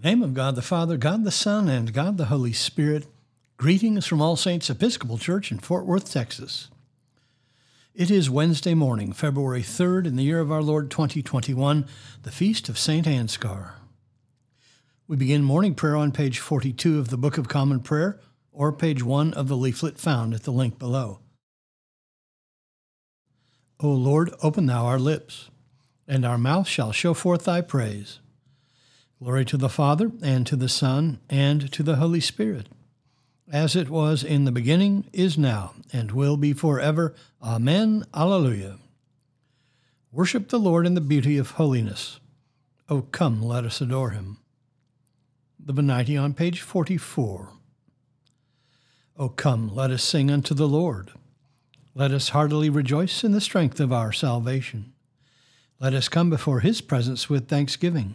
the name of God the Father, God the Son, and God the Holy Spirit, greetings from All Saints Episcopal Church in Fort Worth, Texas. It is Wednesday morning, February 3rd, in the year of our Lord 2021, the feast of St. Ansgar. We begin morning prayer on page 42 of the Book of Common Prayer, or page 1 of the leaflet found at the link below. O Lord, open thou our lips, and our mouth shall show forth thy praise. Glory to the Father, and to the Son, and to the Holy Spirit, as it was in the beginning, is now, and will be forever. Amen. Alleluia. Worship the Lord in the beauty of holiness. O come, let us adore him. The Venite on page 44. O come, let us sing unto the Lord. Let us heartily rejoice in the strength of our salvation. Let us come before his presence with thanksgiving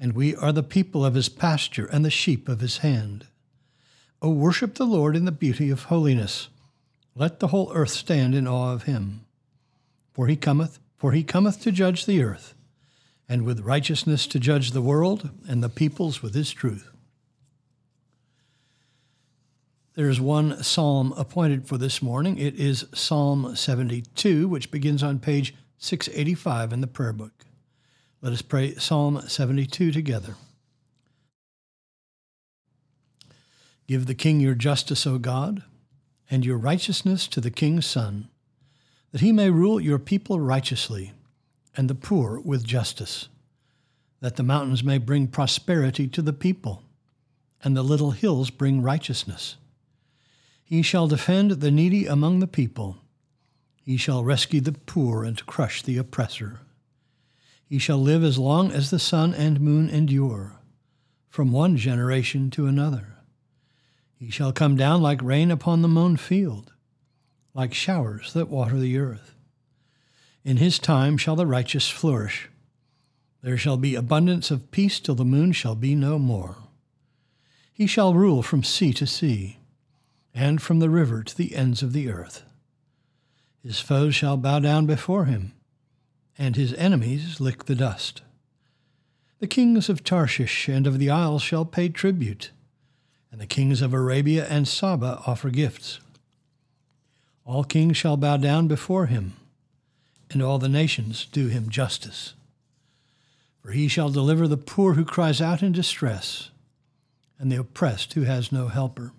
and we are the people of his pasture and the sheep of his hand. O worship the Lord in the beauty of holiness. Let the whole earth stand in awe of him. For he cometh, for he cometh to judge the earth, and with righteousness to judge the world and the peoples with his truth. There is one psalm appointed for this morning. It is Psalm 72, which begins on page 685 in the prayer book. Let us pray Psalm 72 together. Give the king your justice, O God, and your righteousness to the king's son, that he may rule your people righteously, and the poor with justice, that the mountains may bring prosperity to the people, and the little hills bring righteousness. He shall defend the needy among the people. He shall rescue the poor and crush the oppressor. He shall live as long as the sun and moon endure, from one generation to another. He shall come down like rain upon the mown field, like showers that water the earth. In his time shall the righteous flourish. There shall be abundance of peace till the moon shall be no more. He shall rule from sea to sea, and from the river to the ends of the earth. His foes shall bow down before him and his enemies lick the dust. The kings of Tarshish and of the isles shall pay tribute, and the kings of Arabia and Saba offer gifts. All kings shall bow down before him, and all the nations do him justice. For he shall deliver the poor who cries out in distress, and the oppressed who has no helper.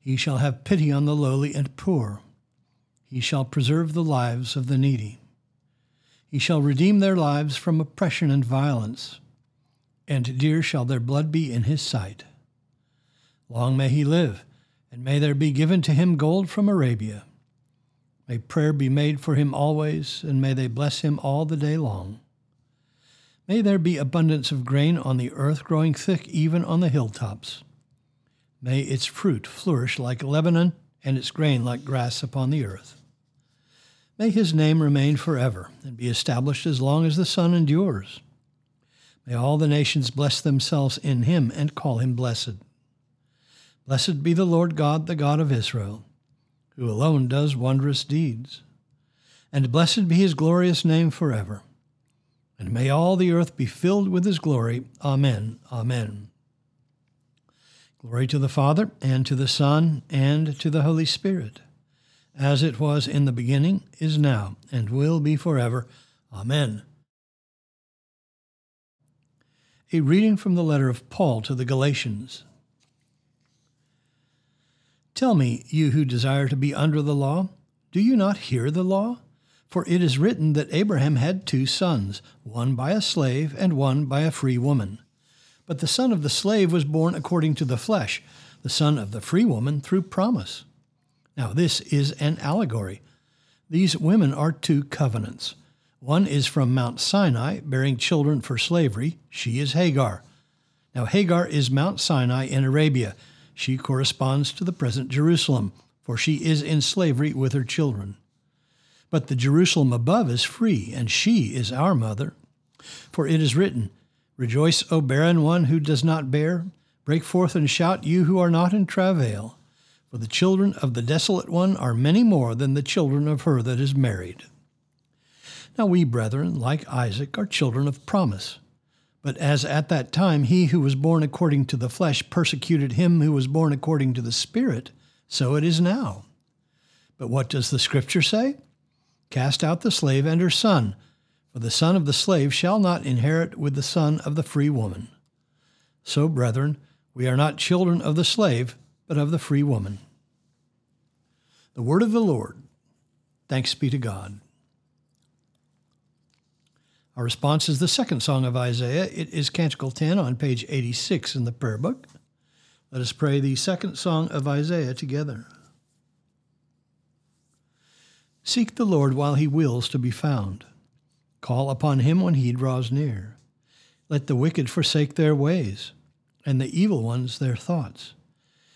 He shall have pity on the lowly and poor. He shall preserve the lives of the needy. He shall redeem their lives from oppression and violence, and dear shall their blood be in his sight. Long may he live, and may there be given to him gold from Arabia. May prayer be made for him always, and may they bless him all the day long. May there be abundance of grain on the earth, growing thick even on the hilltops. May its fruit flourish like Lebanon, and its grain like grass upon the earth. May his name remain forever and be established as long as the sun endures. May all the nations bless themselves in him and call him blessed. Blessed be the Lord God, the God of Israel, who alone does wondrous deeds. And blessed be his glorious name forever. And may all the earth be filled with his glory. Amen. Amen. Glory to the Father, and to the Son, and to the Holy Spirit as it was in the beginning, is now, and will be forever. Amen. A reading from the letter of Paul to the Galatians. Tell me, you who desire to be under the law, do you not hear the law? For it is written that Abraham had two sons, one by a slave and one by a free woman. But the son of the slave was born according to the flesh, the son of the free woman through promise. Now, this is an allegory. These women are two covenants. One is from Mount Sinai, bearing children for slavery. She is Hagar. Now, Hagar is Mount Sinai in Arabia. She corresponds to the present Jerusalem, for she is in slavery with her children. But the Jerusalem above is free, and she is our mother. For it is written, Rejoice, O barren one who does not bear. Break forth and shout, you who are not in travail. For the children of the desolate one are many more than the children of her that is married. Now we, brethren, like Isaac, are children of promise. But as at that time he who was born according to the flesh persecuted him who was born according to the Spirit, so it is now. But what does the Scripture say? Cast out the slave and her son, for the son of the slave shall not inherit with the son of the free woman. So, brethren, we are not children of the slave, but of the free woman. The word of the Lord. Thanks be to God. Our response is the second song of Isaiah. It is Canticle 10 on page 86 in the prayer book. Let us pray the second song of Isaiah together. Seek the Lord while he wills to be found. Call upon him when he draws near. Let the wicked forsake their ways, and the evil ones their thoughts.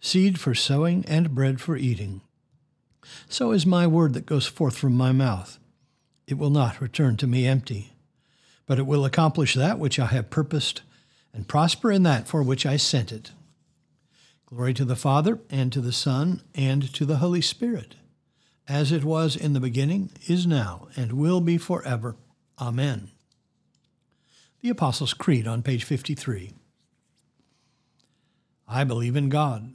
seed for sowing and bread for eating. So is my word that goes forth from my mouth. It will not return to me empty but it will accomplish that which I have purposed and prosper in that for which I sent it. Glory to the Father, and to the Son, and to the Holy Spirit, as it was in the beginning, is now, and will be forever. Amen. The Apostles' Creed on page 53. I believe in God,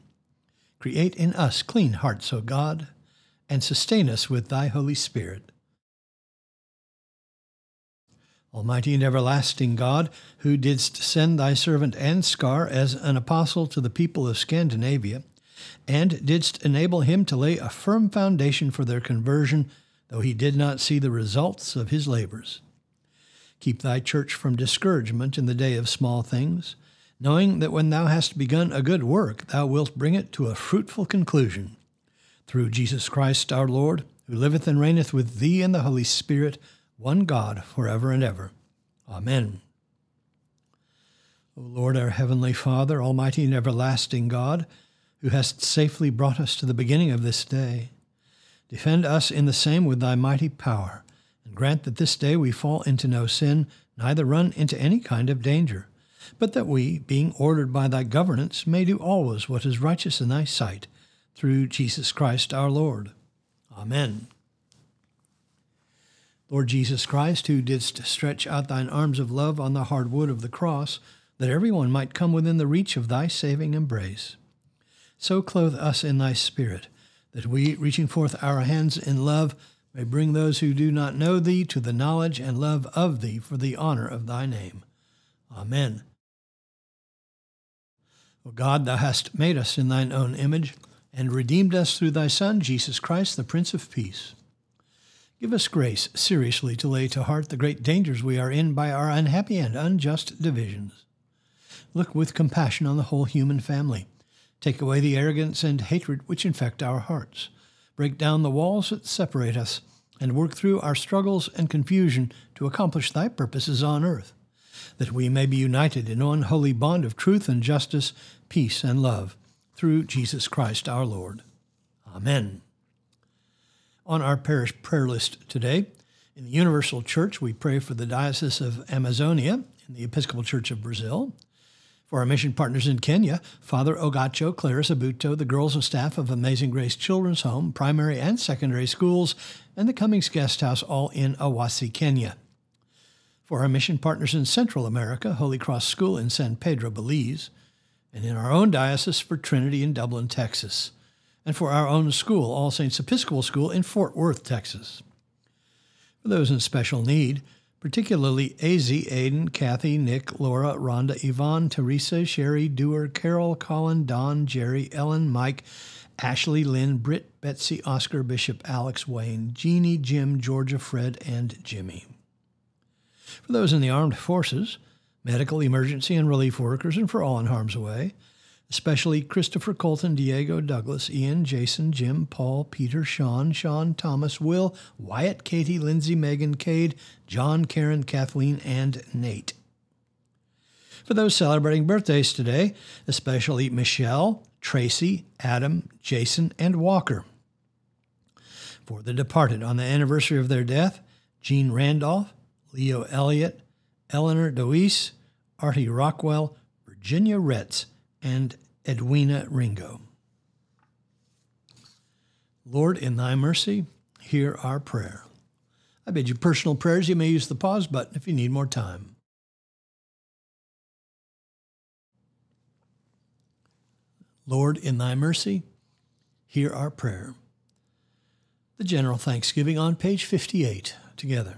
Create in us clean hearts, O God, and sustain us with Thy Holy Spirit Almighty and everlasting God, who didst send thy servant Anskar as an apostle to the people of Scandinavia, and didst enable him to lay a firm foundation for their conversion, though he did not see the results of his labors. Keep thy church from discouragement in the day of small things, knowing that when thou hast begun a good work, thou wilt bring it to a fruitful conclusion. Through Jesus Christ our Lord, who liveth and reigneth with thee in the Holy Spirit, one God, forever and ever. Amen. O Lord, our heavenly Father, almighty and everlasting God, who hast safely brought us to the beginning of this day, Defend us in the same with thy mighty power, and grant that this day we fall into no sin, neither run into any kind of danger, but that we, being ordered by thy governance, may do always what is righteous in thy sight, through Jesus Christ our Lord. Amen. Lord Jesus Christ, who didst stretch out thine arms of love on the hard wood of the cross, that everyone might come within the reach of thy saving embrace. So clothe us in thy Spirit, that we, reaching forth our hands in love, may bring those who do not know thee to the knowledge and love of thee for the honor of thy name. Amen. O God, thou hast made us in thine own image, and redeemed us through thy Son, Jesus Christ, the Prince of Peace. Give us grace seriously to lay to heart the great dangers we are in by our unhappy and unjust divisions. Look with compassion on the whole human family. Take away the arrogance and hatred which infect our hearts. Break down the walls that separate us, and work through our struggles and confusion to accomplish thy purposes on earth, that we may be united in one holy bond of truth and justice, peace and love, through Jesus Christ our Lord. Amen on our parish prayer list today. In the Universal Church, we pray for the Diocese of Amazonia in the Episcopal Church of Brazil. For our mission partners in Kenya, Father Ogacho, Clarice Abuto, the girls and staff of Amazing Grace Children's Home, primary and secondary schools, and the Cummings Guest House, all in Awasi, Kenya. For our mission partners in Central America, Holy Cross School in San Pedro, Belize, and in our own diocese for Trinity in Dublin, Texas and for our own school, All Saints Episcopal School in Fort Worth, Texas. For those in special need, particularly AZ, Aiden, Kathy, Nick, Laura, Rhonda, Yvonne, Teresa, Sherry, Dewar, Carol, Colin, Don, Jerry, Ellen, Mike, Ashley, Lynn, Britt, Betsy, Oscar, Bishop, Alex, Wayne, Jeannie, Jim, Georgia, Fred, and Jimmy. For those in the armed forces, medical, emergency, and relief workers, and for all in harm's way, especially Christopher Colton, Diego, Douglas, Ian, Jason, Jim, Paul, Peter, Sean, Sean, Thomas, Will, Wyatt, Katie, Lindsay, Megan, Cade, John, Karen, Kathleen, and Nate. For those celebrating birthdays today, especially Michelle, Tracy, Adam, Jason, and Walker. For the departed on the anniversary of their death, Jean Randolph, Leo Elliott, Eleanor Deweese, Artie Rockwell, Virginia Retz, and Edwina Ringo. Lord, in thy mercy, hear our prayer. I bid you personal prayers. You may use the pause button if you need more time. Lord, in thy mercy, hear our prayer. The General Thanksgiving on page 58, together.